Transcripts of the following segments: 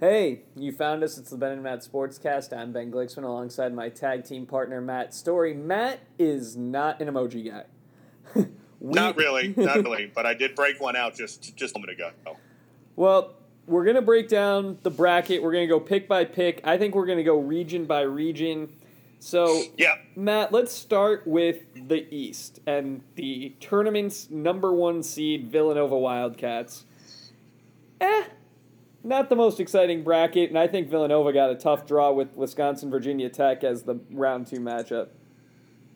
Hey, you found us. It's the Ben and Matt Sportscast. I'm Ben Glicksman alongside my tag team partner Matt Story. Matt is not an emoji guy. We, not really, not really. but I did break one out just just a moment ago. Well, we're gonna break down the bracket. We're gonna go pick by pick. I think we're gonna go region by region. So, yeah, Matt, let's start with the East and the tournament's number one seed Villanova Wildcats. Eh, not the most exciting bracket, and I think Villanova got a tough draw with Wisconsin Virginia Tech as the round two matchup.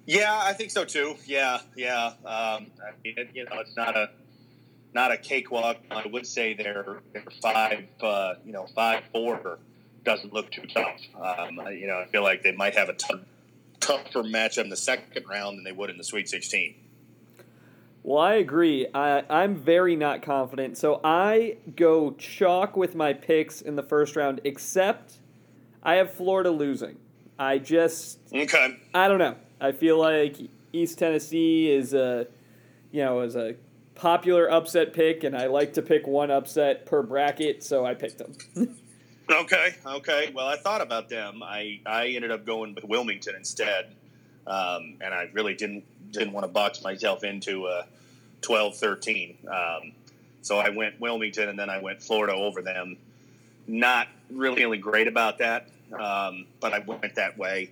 Yeah, I think so too. Yeah, yeah. Um, I mean, it, you know, it's not a not a cakewalk. I would say they're, they're five, uh, you know, five four doesn't look too tough. Um, you know, I feel like they might have a t- tougher matchup in the second round than they would in the Sweet Sixteen. Well, I agree. I, I'm very not confident. So I go chalk with my picks in the first round, except I have Florida losing. I just okay. I don't know. I feel like East Tennessee is a you know is a popular upset pick, and I like to pick one upset per bracket, so I picked them. okay, okay. Well, I thought about them. I I ended up going with Wilmington instead, um, and I really didn't didn't want to box myself into a 12-13. Um, so I went Wilmington, and then I went Florida over them. Not really feeling great about that, um, but I went that way.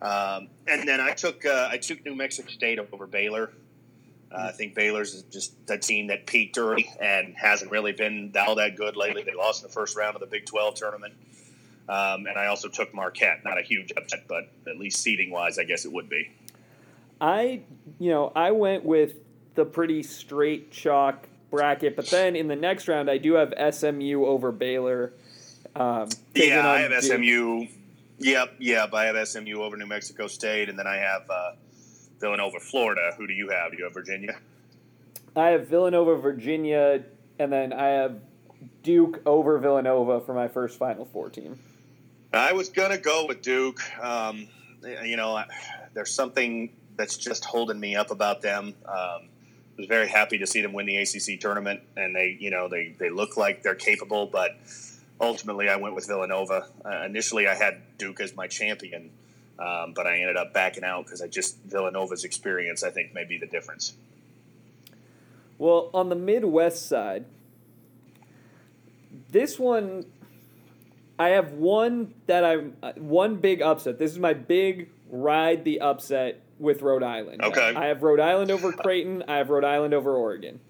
Um, and then I took uh, I took New Mexico State over Baylor. Uh, I think Baylor's just a team that peaked early and hasn't really been all that good lately. They lost in the first round of the Big 12 tournament. Um, and I also took Marquette. Not a huge upset, but at least seeding wise, I guess it would be. I, you know, I went with the pretty straight chalk bracket, but then in the next round, I do have SMU over Baylor. Um, yeah, I have Duke. SMU Yep, yep. I have SMU over New Mexico State, and then I have uh, Villanova, Florida. Who do you have? Do you have Virginia? I have Villanova, Virginia, and then I have Duke over Villanova for my first Final Four team. I was gonna go with Duke. Um, you know, there's something that's just holding me up about them. Um, I was very happy to see them win the ACC tournament, and they, you know, they they look like they're capable, but ultimately I went with Villanova. Uh, initially, I had Duke as my champion, um, but I ended up backing out because I just Villanova's experience I think may be the difference. Well, on the Midwest side, this one I have one that I'm uh, one big upset. This is my big ride the upset with Rhode Island. Okay. I have Rhode Island over Creighton. I have Rhode Island over Oregon.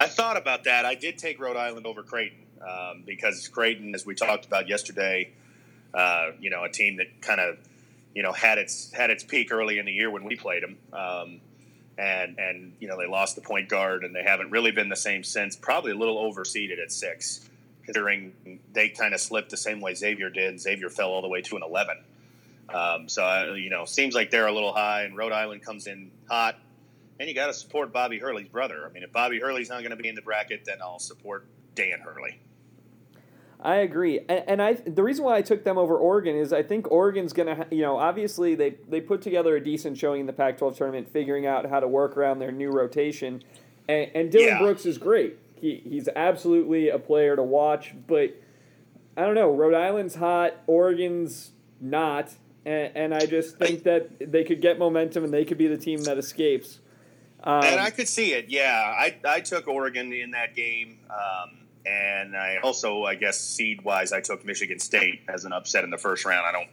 I thought about that. I did take Rhode Island over Creighton um, because Creighton, as we talked about yesterday, uh, you know, a team that kind of you know had its had its peak early in the year when we played them, um, and and you know they lost the point guard and they haven't really been the same since. Probably a little overseeded at six, considering they kind of slipped the same way Xavier did. Xavier fell all the way to an eleven. Um, so uh, you know, seems like they're a little high, and Rhode Island comes in hot. And you got to support Bobby Hurley's brother. I mean, if Bobby Hurley's not going to be in the bracket, then I'll support Dan Hurley. I agree, and, and, I the reason why I took them over Oregon is I think Oregon's gonna, you know, obviously they they put together a decent showing in the Pac-12 tournament, figuring out how to work around their new rotation, and, and Dillon yeah. Brooks is great. He he's absolutely a player to watch, but I don't know. Rhode Island's hot, Oregon's not, and, and I just think that they could get momentum and they could be the team that escapes. Um, and I could see it. Yeah, I I took Oregon in that game. Um, and I also, I guess, seed wise, I took Michigan State as an upset in the first round. I don't,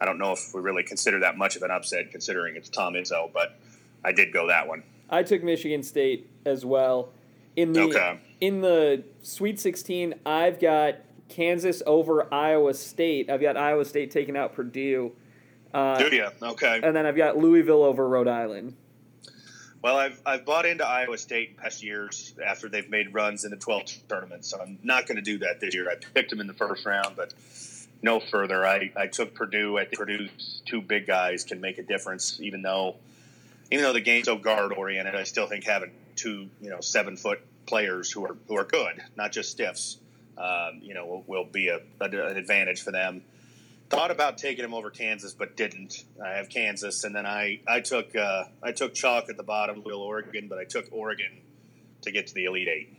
I don't know if we really consider that much of an upset considering it's Tom Izzo, but I did go that one. I took Michigan State as well. In the okay. in the Sweet 16, I've got Kansas over Iowa State. I've got Iowa State taking out Purdue. Uh, Do you? Okay. And then I've got Louisville over Rhode Island. Well, I've, I've bought into Iowa State in past years after they've made runs in the 12 tournament, so I'm not going to do that this year. I picked them in the first round, but no further. I, I took Purdue. I think Purdue's two big guys can make a difference, even though even though the game's so guard oriented. I still think having two you know seven foot players who are who are good, not just stiffs, um, you know, will, will be a, a, an advantage for them thought about taking him over Kansas, but didn't. I have Kansas, and then I I took uh, I took chalk at the bottom, Will Oregon, but I took Oregon to get to the Elite Eight.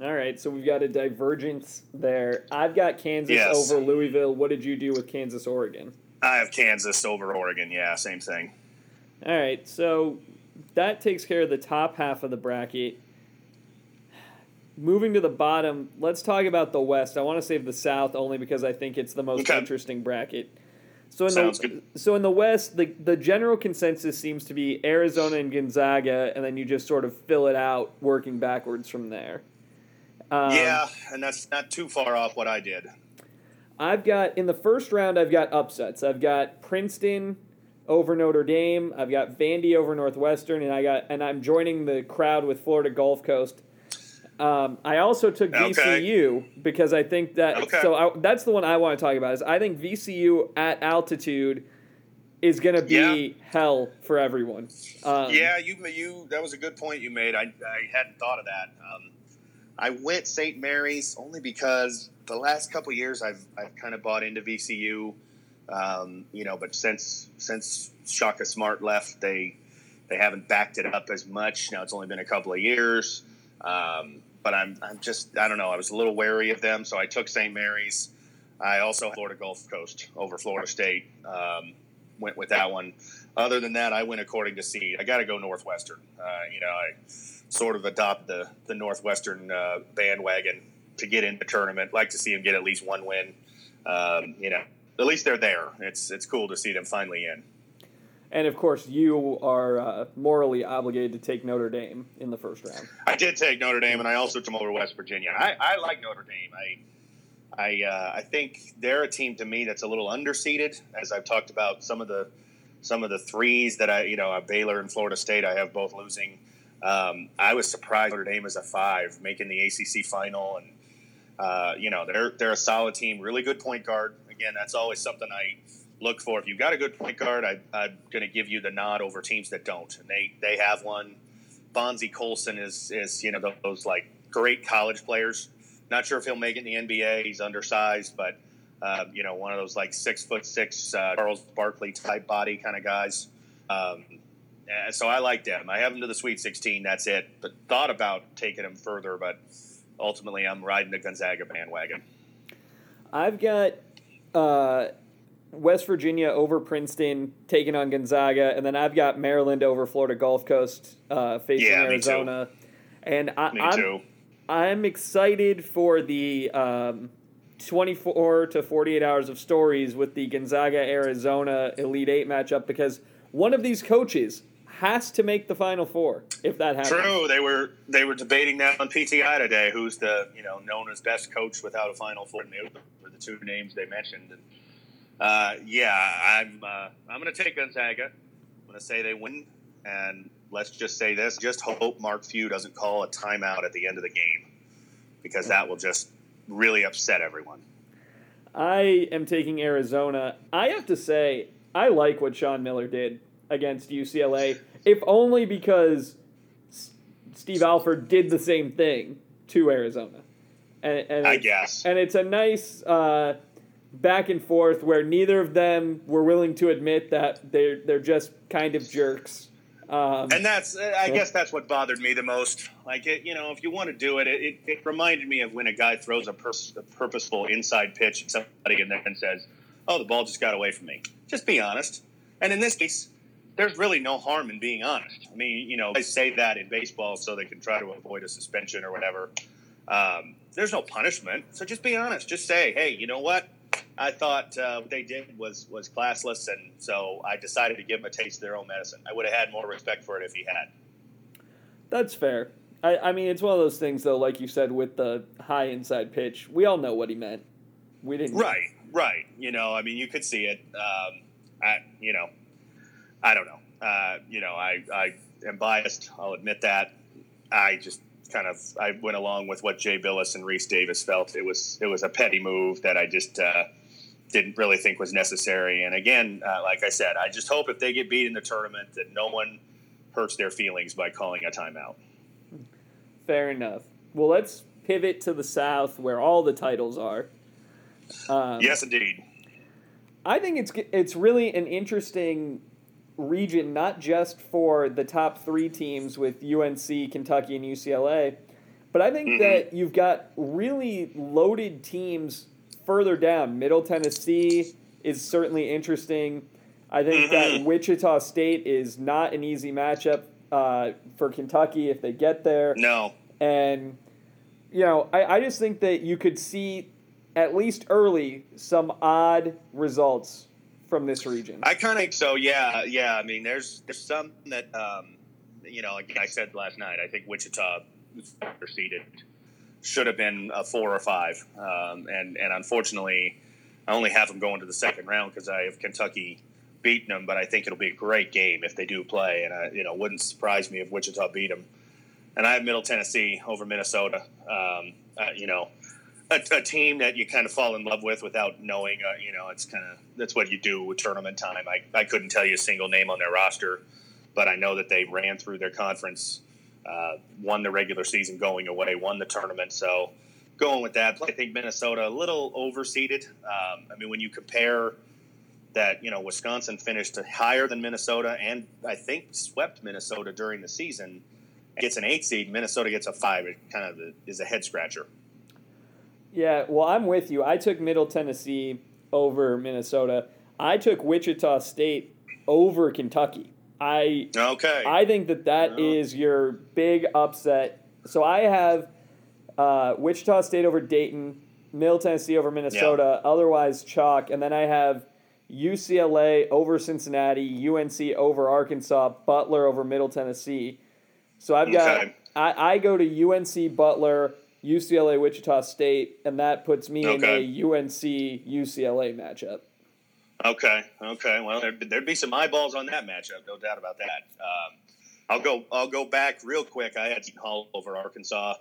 All right, so we've got a divergence there. I've got Kansas Yes. over Louisville. What did you do with Kansas, Oregon? I have Kansas over Oregon. Yeah, same thing. All right, so that takes care of the top half of the bracket. Moving to the bottom, let's talk about the West. I want to save the South only because I think it's the most Okay. interesting bracket. So in Sounds the good. so in the West, the the general consensus seems to be Arizona and Gonzaga, and then you just sort of fill it out, working backwards from there. Um, yeah, and that's not too far off what I did. I've got in the first round. I've got upsets. I've got Princeton over Notre Dame. I've got Vandy over Northwestern, and I got and I'm joining the crowd with Florida Gulf Coast. Um, I also took Okay. VCU because I think that Okay. so I, that's the one I want to talk about. Is I think VCU at altitude is going to be Yeah. hell for everyone. Um, yeah, you you that was a good point you made. I, I hadn't thought of that. Um, I went St. Mary's only because the last couple years I've I've kind of bought into VCU. Um, you know, but since since Shaka Smart left, they they haven't backed it up as much. Now it's only been a couple of years. Um, but I'm I'm just I don't know. I was a little wary of them, so I took St. Mary's. I also Florida Gulf Coast over Florida State. Um, went with that one. Other than that, I went according to seed. I got to go Northwestern. Uh, you know, I sort of adopt the the Northwestern uh, bandwagon to get in the tournament. Like to see them get at least one win. Um, you know, at least they're there. It's it's cool to see them finally in. And of course you are uh, morally obligated to take Notre Dame in the first round. I did take Notre Dame, and I also took over West Virginia. I, I like Notre Dame. I I uh, I think they're a team to me that's a little underseeded, as I've talked about some of the some of the threes that I you know uh, Baylor and Florida State I have both losing. Um, I was surprised Notre Dame is a five, making the ACC final, and uh, you know they're they're a solid team, really good point guard. Again, that's always something I look for. If you've got a good point guard, I, I'm going to give you the nod over teams that don't, and they they have one. Bonzie Colson is is you know those like great college players. Not sure if he'll make it in the NBA. He's undersized, but uh, you know one of those like six foot six uh, Charles Barkley type body kind of guys. Um, so I like them. I have them to the Sweet 16. That's it. But thought about taking them further, but ultimately I'm riding the Gonzaga bandwagon. I've got uh, West Virginia over Princeton taking on Gonzaga, and then I've got Maryland over Florida Gulf Coast uh, facing Yeah. Arizona. And I, Me I'm, too. I'm excited for the um, 24 to 48 hours of stories with the Gonzaga Arizona Elite Eight matchup because one of these coaches has to make the Final Four if that happens. True. They were they were debating that on PTI today. Who's the you know known as best coach without a Final Four? And they were the two names they mentioned. And uh, yeah, I'm uh, I'm going to take Gonzaga. I'm going to say they win. And let's just say this: just hope Mark Few doesn't call a timeout at the end of the game because that will just really upset everyone. I am taking Arizona. I have to say, I like what Sean Miller did against UCLA, if only because S- Steve Alford did the same thing to Arizona. And, and I guess. And it's a nice uh, back and forth where neither of them were willing to admit that they're they're just kind of jerks. Um, And that's, I guess, that's what bothered me the most. Like, it, you know, if you want to do it, it, it, reminded me of when a guy throws a, pers- a purposeful inside pitch at somebody in there and then says, "Oh, the ball just got away from me." Just be honest. And in this case, there's really no harm in being honest. I mean, you know, they say that in baseball so they can try to avoid a suspension or whatever. Um, there's no punishment, so just be honest. Just say, "Hey, you know what? I thought uh, what they did was was classless, and so I decided to give them a taste of their own medicine. I would have had more respect for it if he had." That's fair. I, I mean, it's one of those things, though, like you said, with the high inside pitch. We all know what he meant. We didn't. Right, right. You know, I mean, you could see it. Um, I, you know, I don't know. Uh, you know, I, I am biased. I'll admit that. I just kind of I went along with what Jay Bilas and Rece Davis felt. It was it was a petty move that I just uh, didn't really think was necessary. And again, uh, like I said, I just hope if they get beat in the tournament that no one hurts their feelings by calling a timeout. Fair enough. Well, let's pivot to the South where all the titles are. Um, Yes, indeed. I think it's it's really an interesting region, not just for the top three teams with UNC, Kentucky, and UCLA, But I think mm-hmm. that you've got really loaded teams further down. Middle Tennessee is certainly interesting. I think mm-hmm. that Wichita State is not an easy matchup uh, for Kentucky if they get there. No. And, you know, I, I just think that you could see, at least early, some odd results from this region. I kind of think so, yeah. Yeah, I mean, there's, there's some that, um, you know, like I said last night, I think Wichita proceeded should have been a four or five. Um, and, and unfortunately, I only have them going to the second round because I have Kentucky beaten them, but I think it'll be a great game if they do play. And I, you know, wouldn't surprise me if Wichita beat them. And I have Middle Tennessee over Minnesota. Um, uh, you know, a, a, team that you kind of fall in love with without knowing. Uh, you know, it's kind of that's what you do with tournament time. I, I couldn't tell you a single name on their roster, but I know that they ran through their conference, uh, won the regular season going away, won the tournament. So going with that, I think Minnesota a little overseeded. Um, I mean, when you compare that you know Wisconsin finished higher than Minnesota and I think swept Minnesota during the season. Gets an eight seed. Minnesota gets a five. It kind of is a head scratcher. Yeah, well, I'm with you. I took Middle Tennessee over Minnesota. I took Wichita State over Kentucky. I okay. I think that that is your big upset. So I have uh, Wichita State over Dayton, Middle Tennessee over Minnesota. Yeah. Otherwise chalk, and then I have UCLA over Cincinnati, UNC over Arkansas, Butler over Middle Tennessee. So I've got okay. I, I go to UNC Butler, UCLA Wichita State, and that puts me okay. in a UNC UCLA matchup. Okay, okay. Well, there'd, there'd, be some eyeballs on that matchup, no doubt about that. Um, I'll go. I'll go back real quick. I had Hall over Arkansas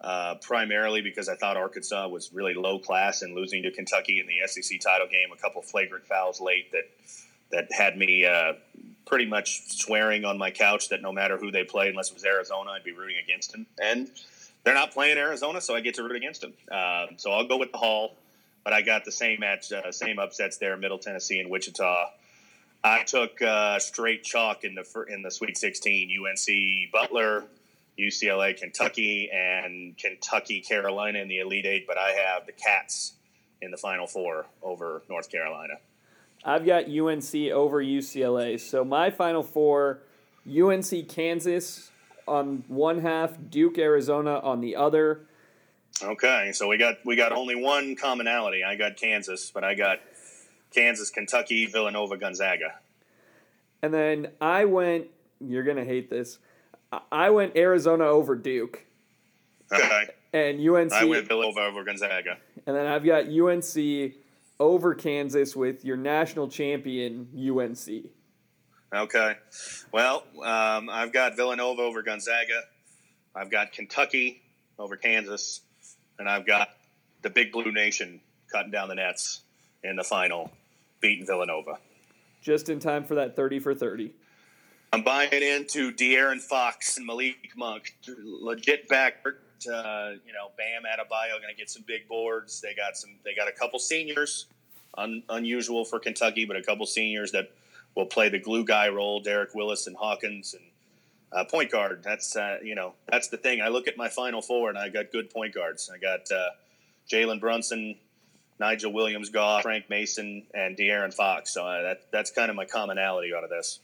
uh, primarily because I thought Arkansas was really low class and losing to Kentucky in the SEC title game. A couple flagrant fouls late that that had me uh, pretty much swearing on my couch that no matter who they played, unless it was Arizona, I'd be rooting against them. And they're not playing Arizona, so I get to root against them. Uh, so I'll go with the Hall, but I got the same match, uh, same upsets there: Middle Tennessee and Wichita. I took uh, straight chalk in the in the Sweet 16. UNC Butler UCLA, Kentucky, and Kentucky, Carolina in the Elite Eight, but I have the Cats in the Final Four over North Carolina. I've got UNC over UCLA. So my Final Four UNC, Kansas on one half, Duke, Arizona on the other. Okay, so we got we got only one commonality. I got Kansas, but I got Kansas, Kentucky, Villanova, Gonzaga. And then I went. You're gonna hate this. I went Arizona over Duke. Okay. And UNC. I went Villanova over Gonzaga. And then I've got UNC over Kansas with your national champion UNC. Okay. Well, um, I've got Villanova over Gonzaga. I've got Kentucky over Kansas, and I've got the Big Blue Nation cutting down the nets in the final, beating Villanova. Just in time for that thirty for thirty. I'm buying into De'Aaron Fox and Malik Monk. Legit back. Uh, you know, Bam Adebayo going to get some big boards. They got some. They got a couple seniors, un, unusual for Kentucky, but a couple seniors that will play the glue guy role. Derek Willis and Hawkins and uh, point guard. That's uh, you know that's the thing. I look at my Final Four and I got good point guards. I got uh, Jalen Brunson, Nigel Williams, Goss, Frank Mason, and De'Aaron Fox. So uh, that that's kind of my commonality out of this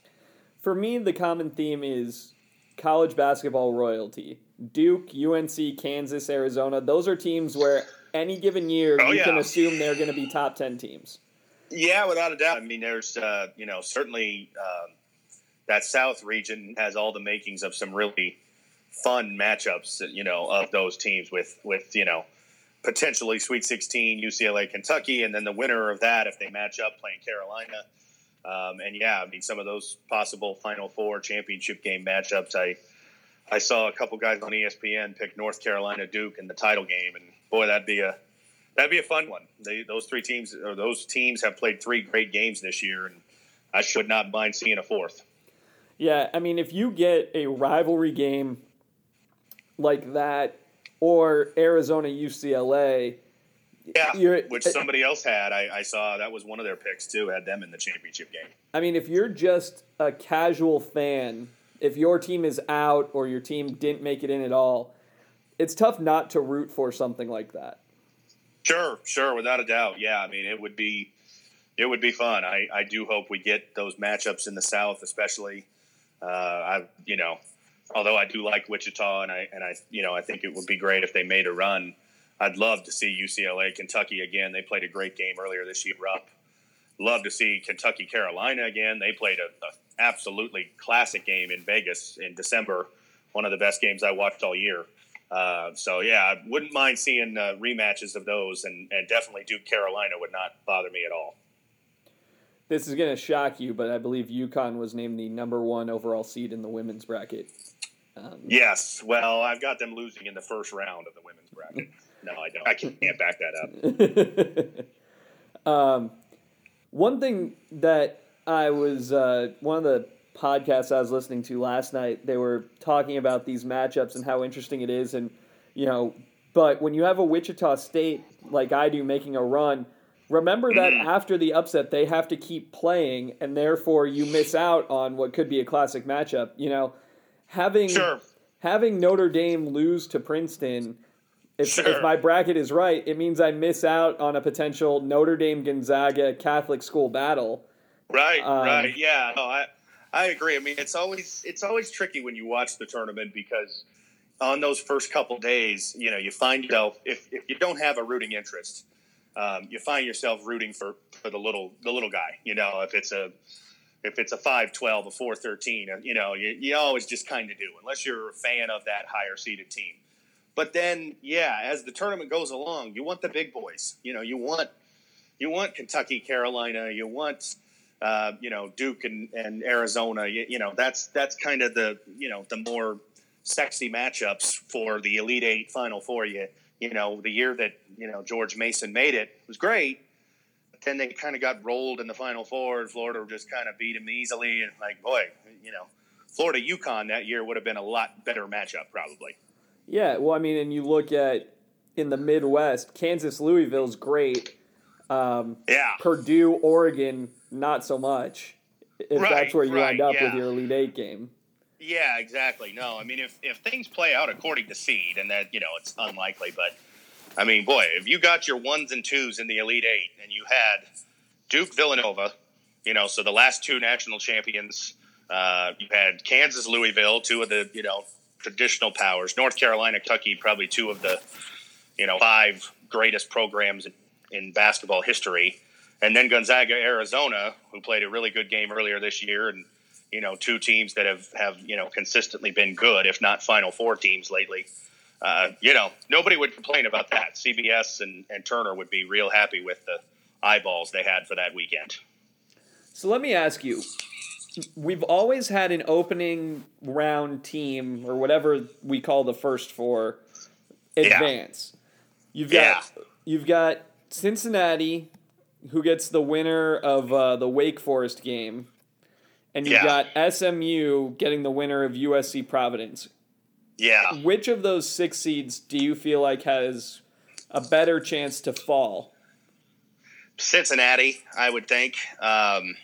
for me, the common theme is college basketball royalty. Duke, UNC, Kansas, Arizona, those are teams where any given year oh, you yeah. can assume they're going to be top 10 teams. Yeah, without a doubt. I mean, there's, uh, you know, certainly um, that South region has all the makings of some really fun matchups, you know, of those teams with, with you know, potentially Sweet 16, UCLA, Kentucky, and then the winner of that, if they match up playing Carolina – um, and yeah, I mean, some of those possible Final Four championship game matchups, I I saw a couple guys on ESPN pick North Carolina Duke in the title game, and boy, that'd be a that'd be a fun one. They, those three teams or those teams have played three great games this year, and I should not mind seeing a fourth. Yeah, I mean, if you get a rivalry game like that, or Arizona UCLA, yeah, which uh, somebody else had. I, I, saw that was one of their picks too. Had them in the championship game. I mean, if you're just a casual fan, if your team is out or your team didn't make it in at all, it's tough not to root for something like that. Sure, sure, without a doubt. Yeah, I mean, it would be it would be fun. I, I do hope we get those matchups in the South, especially. Uh, I you know, although I do like Wichita, and I and I you know I think it would be great if they made a run. I'd love to see UCLA Kentucky again. They played a great game earlier this year up. Love to see Kentucky Carolina again. They played a, a absolutely classic game in Vegas in December. One of the best games I watched all year. Uh, so yeah, I wouldn't mind seeing uh, rematches of those, and, and definitely Duke Carolina would not bother me at all. This is going to shock you, but I believe UConn was named the number one overall seed in the women's bracket. Um, yes, well, I've got them losing in the first round of the women's bracket. no, I don't. I can't back that up. um, one thing that I was uh, one of the podcasts I was listening to last night, they were talking about these matchups and how interesting it is. And, you know, but when you have a Wichita State like I do making a run, remember that mm-hmm. after the upset, they have to keep playing, and therefore you miss out on what could be a classic matchup. You know, having sure. having Notre Dame lose to Princeton. If, sure. if my bracket is right, it means I miss out on a potential Notre Dame Gonzaga Catholic school battle. Right, um, right, yeah. No, I, I agree. I mean, it's always it's always tricky when you watch the tournament because on those first couple days, you know, you find yourself if, if you don't have a rooting interest, um, you find yourself rooting for, for the little the little guy. You know, if it's a if it's a five twelve, a four thirteen, you know, you, you always just kind of do unless you're a fan of that higher seeded team. But then, yeah, as the tournament goes along, you want the big boys. You know, you want you want Kentucky, Carolina, you want uh, you know Duke and, and Arizona. You, you, know that's that's kind of the you know the more sexy matchups for the Elite Eight Final Four. You you know the year that you know George Mason made it was great. But then they kind of got rolled in the Final Four, and Florida just kind of beat them easily. And like, boy, you know, Florida UConn that year would have been a lot better matchup probably. Yeah, well, I mean, and you look at in the Midwest, Kansas Louisville's great. Um, yeah, Purdue, Oregon not so much. If right, that's where you right, end up yeah. with your Elite Eight game. Yeah, exactly. No, I mean, if, if things play out according to seed, and that, you know, it's unlikely, but I mean, boy, if you got your ones and twos in the Elite Eight and you had Duke Villanova, you know, so the last two national champions, uh, you had Kansas Louisville, two of the, you know, traditional powers, North Carolina, Kentucky, probably two of the, you know, five greatest programs in, in basketball history and then Gonzaga, Arizona, who played a really good game earlier this year, and you know, two teams that have have you know consistently been good, if not Final Four teams lately. Uh, you know, nobody would complain about that. CBS and, and Turner would be real happy with the eyeballs they had for that weekend. So let me ask you. We've always had an opening round team, or whatever we call the first four, advance. Yeah. You've got yeah. you've got Cincinnati, who gets the winner of uh, the Wake Forest game, and you've yeah. got SMU getting the winner of USC Providence. Yeah. Which of those six seeds do you feel like has a better chance to fall? Cincinnati, I would think. Um,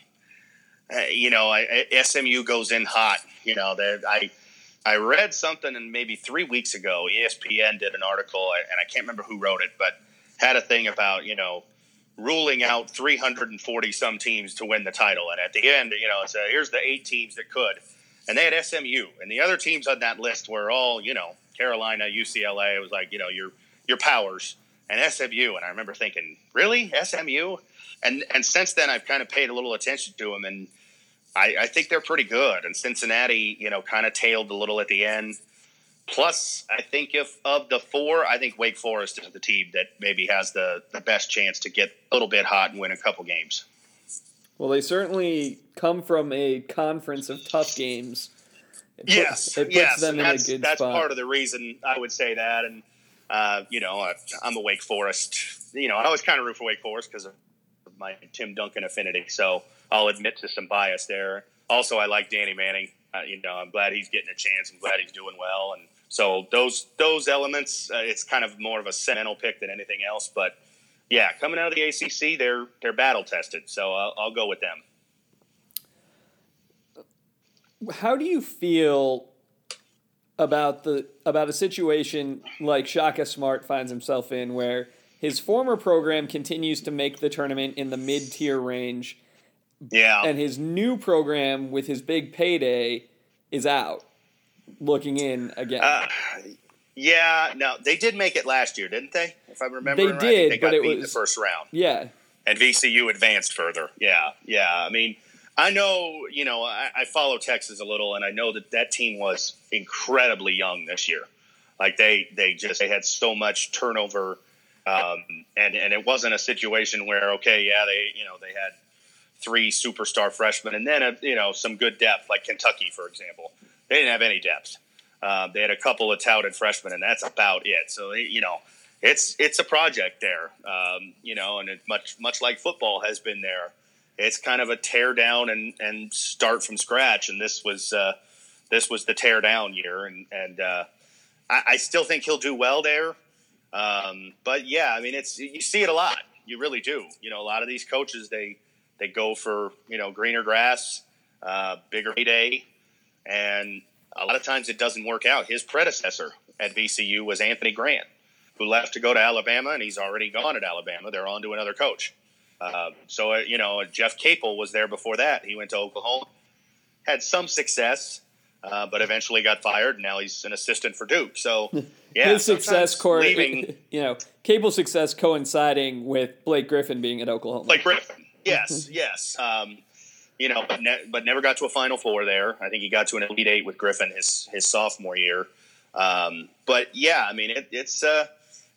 uh, you know, I, SMU goes in hot. You know, I I read something, and maybe three weeks ago, ESPN did an article, and I can't remember who wrote it, but had a thing about you know ruling out 340 some teams to win the title. And at the end, you know, it's a, here's the eight teams that could. And they had SMU, and the other teams on that list were all, you know, Carolina, UCLA. It was like, you know, your your powers and SMU. And I remember thinking, really, SMU? And and since then, I've kind of paid a little attention to them, and I, I think they're pretty good. And Cincinnati, you know, kind of tailed a little at the end. Plus, I think if of the four, I think Wake Forest is the team that maybe has the, the best chance to get a little bit hot and win a couple games. Well, they certainly come from a conference of tough games. It puts, yes, it puts yes, them in a good that's spot. part of the reason I would say that. And uh, you know, I'm a Wake Forest. You know, I always kind of root for Wake Forest because of my Tim Duncan affinity. So I'll admit to some bias there. Also, I like Danny Manning. Uh, you know, I'm glad he's getting a chance. I'm glad he's doing well, and so those those elements, uh, it's kind of more of a sentimental pick than anything else. But yeah, coming out of the ACC, they're they're battle tested. So I'll, I'll go with them. How do you feel about the about a situation like Shaka Smart finds himself in, where his former program continues to make the tournament in the mid tier range, Yeah. and his new program with his big payday is out, looking in again. Uh, yeah, no, they did make it last year, didn't they? If I remember, They right. Did, they got but it in the first round, yeah, and VCU advanced further. Yeah, yeah. I mean, I know, you know, I, I follow Texas a little, and I know that that team was incredibly young this year. Like they, they just they had so much turnover, um, and and it wasn't a situation where okay, yeah, they, you know, they had three superstar freshmen, and then a, you know some good depth, like Kentucky, for example. They didn't have any depth. Uh, they had a couple of touted freshmen, and that's about it. So you know, it's it's a project there. Um, you know, and it, much much like football has been there, it's kind of a tear down and and start from scratch. And this was uh, this was the tear down year, and and uh, I, I still think he'll do well there. Um, but yeah, I mean, it's you see it a lot. You really do. You know, a lot of these coaches they they go for you know greener grass, uh, bigger day, and a lot of times it doesn't work out. His predecessor at VCU was Anthony Grant, who left to go to Alabama, and he's already gone at Alabama. They're on to another coach. Uh, so uh, you know, Jeff Capel was there before that. He went to Oklahoma, had some success, uh, but eventually got fired. And now he's an assistant for Duke. So yeah, his success, Corey, leaving you know, Capel's success coinciding with Blake Griffin being at Oklahoma. like Griffin. Yes, yes. Um, you know, but ne- but never got to a Final Four there. I think he got to an Elite Eight with Griffin his his sophomore year. Um, but yeah, I mean, it, it's uh,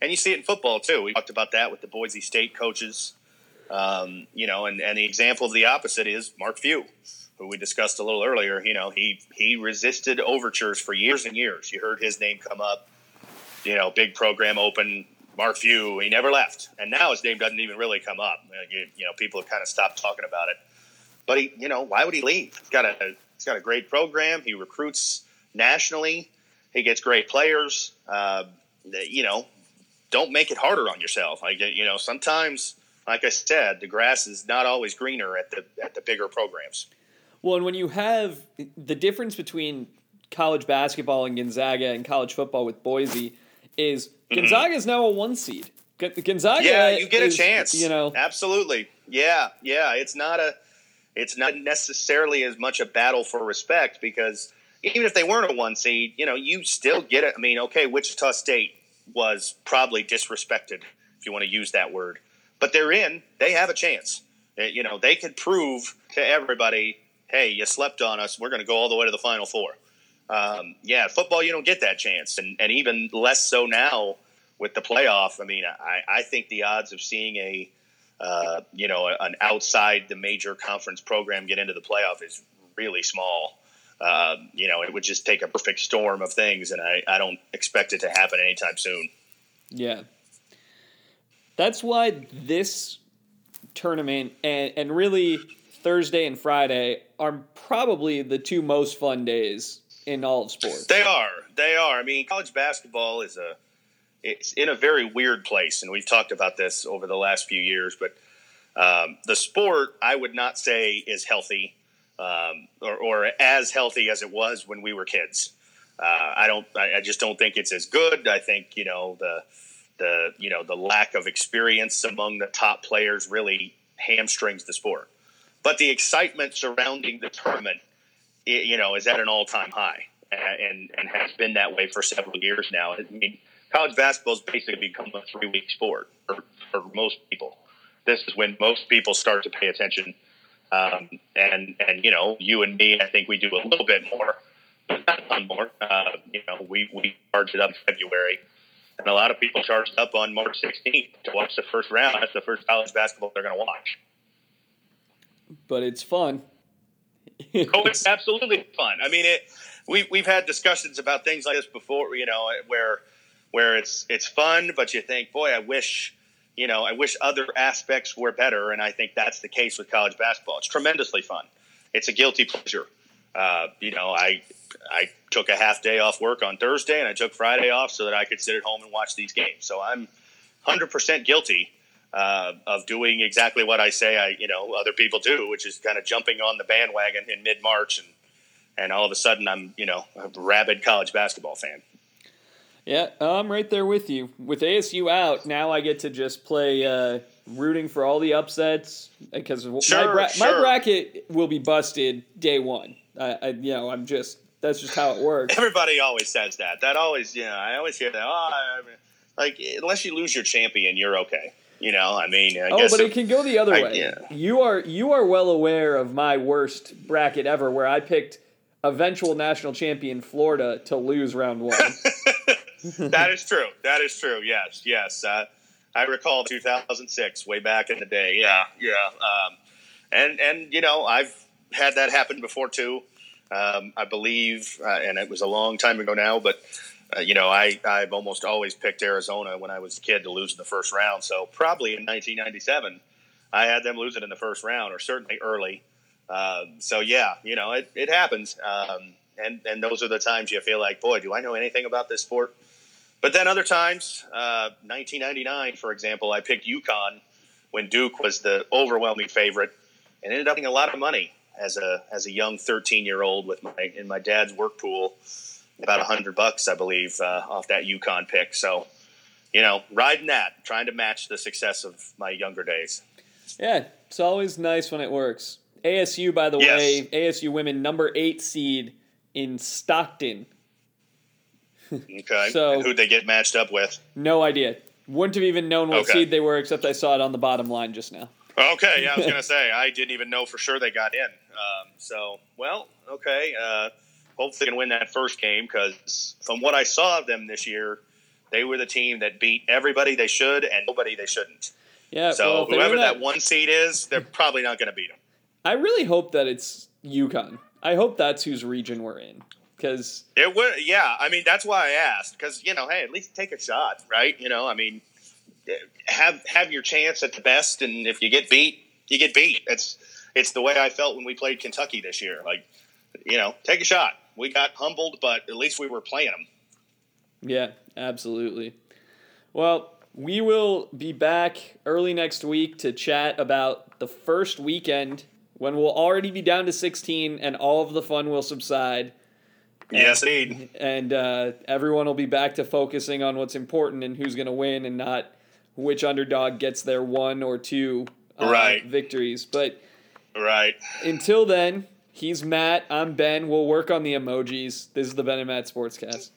and you see it in football too. We talked about that with the Boise State coaches. Um, you know, and, and the example of the opposite is Mark Few, who we discussed a little earlier. You know, he he resisted overtures for years and years. You heard his name come up. You know, big program open. Mark Few, he never left, and now his name doesn't even really come up. You, know, people have kind of stopped talking about it. But he, you know, why would he leave? He's got a he's got a great program. He recruits nationally. He gets great players. Uh, you know, don't make it harder on yourself. Like you know, sometimes, like I said, the grass is not always greener at the at the bigger programs. Well, and when you have the difference between college basketball and Gonzaga and college football with Boise is Gonzaga is now a one seed. Gonzaga, Mm-hmm. Yeah, you get a chance. You know, absolutely. Yeah, yeah. It's not a. It's not necessarily as much a battle for respect because even if they weren't a one seed, you know, you still get it. I mean, okay, Wichita State was probably disrespected, if you want to use that word, but they're in. They have a chance. Uh, You know, they could prove to everybody, hey, you slept on us. We're going to go all the way to the Final Four. Um, yeah, football, you don't get that chance, and and even less so now with the playoff. I mean, I, I think the odds of seeing a uh, you know an outside the major conference program get into the playoff is really small. Um, you know, it would just take a perfect storm of things, and I, I don't expect it to happen anytime soon. Yeah. That's why this tournament and, and really Thursday and Friday are probably the two most fun days in all of sports. They are. They are. I mean, college basketball is a it's in a very weird place, and we've talked about this over the last few years. But um, the sport, I would not say, is healthy um, or, or as healthy as it was when we were kids. Uh, I don't. I, I just don't think it's as good. I think you know the the you know the lack of experience among the top players really hamstrings the sport. But the excitement surrounding the tournament, you know, is at an all time high, and, and has been that way for several years now. I mean, college basketball has basically become a three week sport for, for most people. This is when most people start to pay attention. Um, and and you know, you and me, I think we do a little bit more, but not a ton more. Uh, you know, we we charge it up February, and a lot of people charged up on March 16th to watch the first round. That's the first college basketball they're going to watch. But it's fun. Oh, it's absolutely fun. I mean, it. We we've had discussions about things like this before. You know, where where it's it's fun, but you think, boy, I wish. You know, I wish other aspects were better, and I think that's the case with college basketball. It's tremendously fun. It's a guilty pleasure. Uh, you know, I I took a half day off work on Thursday, and I took Friday off so that I could sit at home and watch these games. So I'm 100% guilty uh, of doing exactly what I say I, you know, other people do, which is kind of jumping on the bandwagon in mid March and and all of a sudden I'm you know a rabid college basketball fan. Yeah, I'm right there with you. With ASU out, now I get to just play uh, rooting for all the upsets because Sure, my, bra- sure. my bracket will be busted day one. I, I, you know, I'm just that's just how it works. Everybody always says that. That always, you know, I always hear that. Oh, I, I- like unless you lose your champion, you're okay. You know, I mean, I oh, but it can go the other I- way. yeah. You are you are well aware of my worst bracket ever, where I picked eventual national champion Florida to lose round one. that is true. That is true. Yes, yes. Uh, I recall 2006, way back in the day. Yeah, yeah. Um, and and you know, I've had that happen before too. Um, I believe, uh, and it was a long time ago now, but uh, you know, I I've almost always picked Arizona when I was a kid to lose in the first round. So probably in 1997, I had them lose it in the first round, or certainly early. Um, so yeah, you know, it, it happens. Um, and and those are the times you feel like, boy, do I know anything about this sport? But then other times, uh, 1999, for example, I picked UConn when Duke was the overwhelming favorite, and ended up getting a lot of money as a as a young 13 year old with my in my dad's work pool, about a hundred bucks, I believe, uh, off that UConn pick. So, you know, riding that, trying to match the success of my younger days. yeah, it's always nice when it works. ASU, by the Yes. way, ASU women number eight seed in Stockton. Okay, So- and who'd they get matched up with? No idea. Wouldn't have even known what Okay. seed they were, except I saw it on the bottom line just now. Okay, yeah, I was gonna say I didn't even know for sure they got in. Um, so, well, okay. Uh, hopefully, they can win that first game because from what I saw of them this year, they were the team that beat everybody they should and nobody they shouldn't. Yeah, So well, whoever that one seed is, they're probably not going to beat them. I really hope that it's UConn. I hope that's whose region we're in, because It would, yeah. I mean, that's why I asked because you know, hey, at least take a shot, right? You know, I mean, have have your chance at the best, and if you get beat, you get beat. It's it's the way I felt when we played Kentucky this year. Like, you know, take a shot. We got humbled, but at least we were playing them. yeah, absolutely. Well, we will be back early next week to chat about the first weekend when we'll already be down to 16 and all of the fun will subside. Yes, indeed. and uh, everyone will be back to focusing on what's important and who's going to win and not which underdog gets their one or two uh, Right. victories. But Right. until then, he's Matt. I'm Ben. We'll work on the emojis. This is the Ben and Matt Sportscast.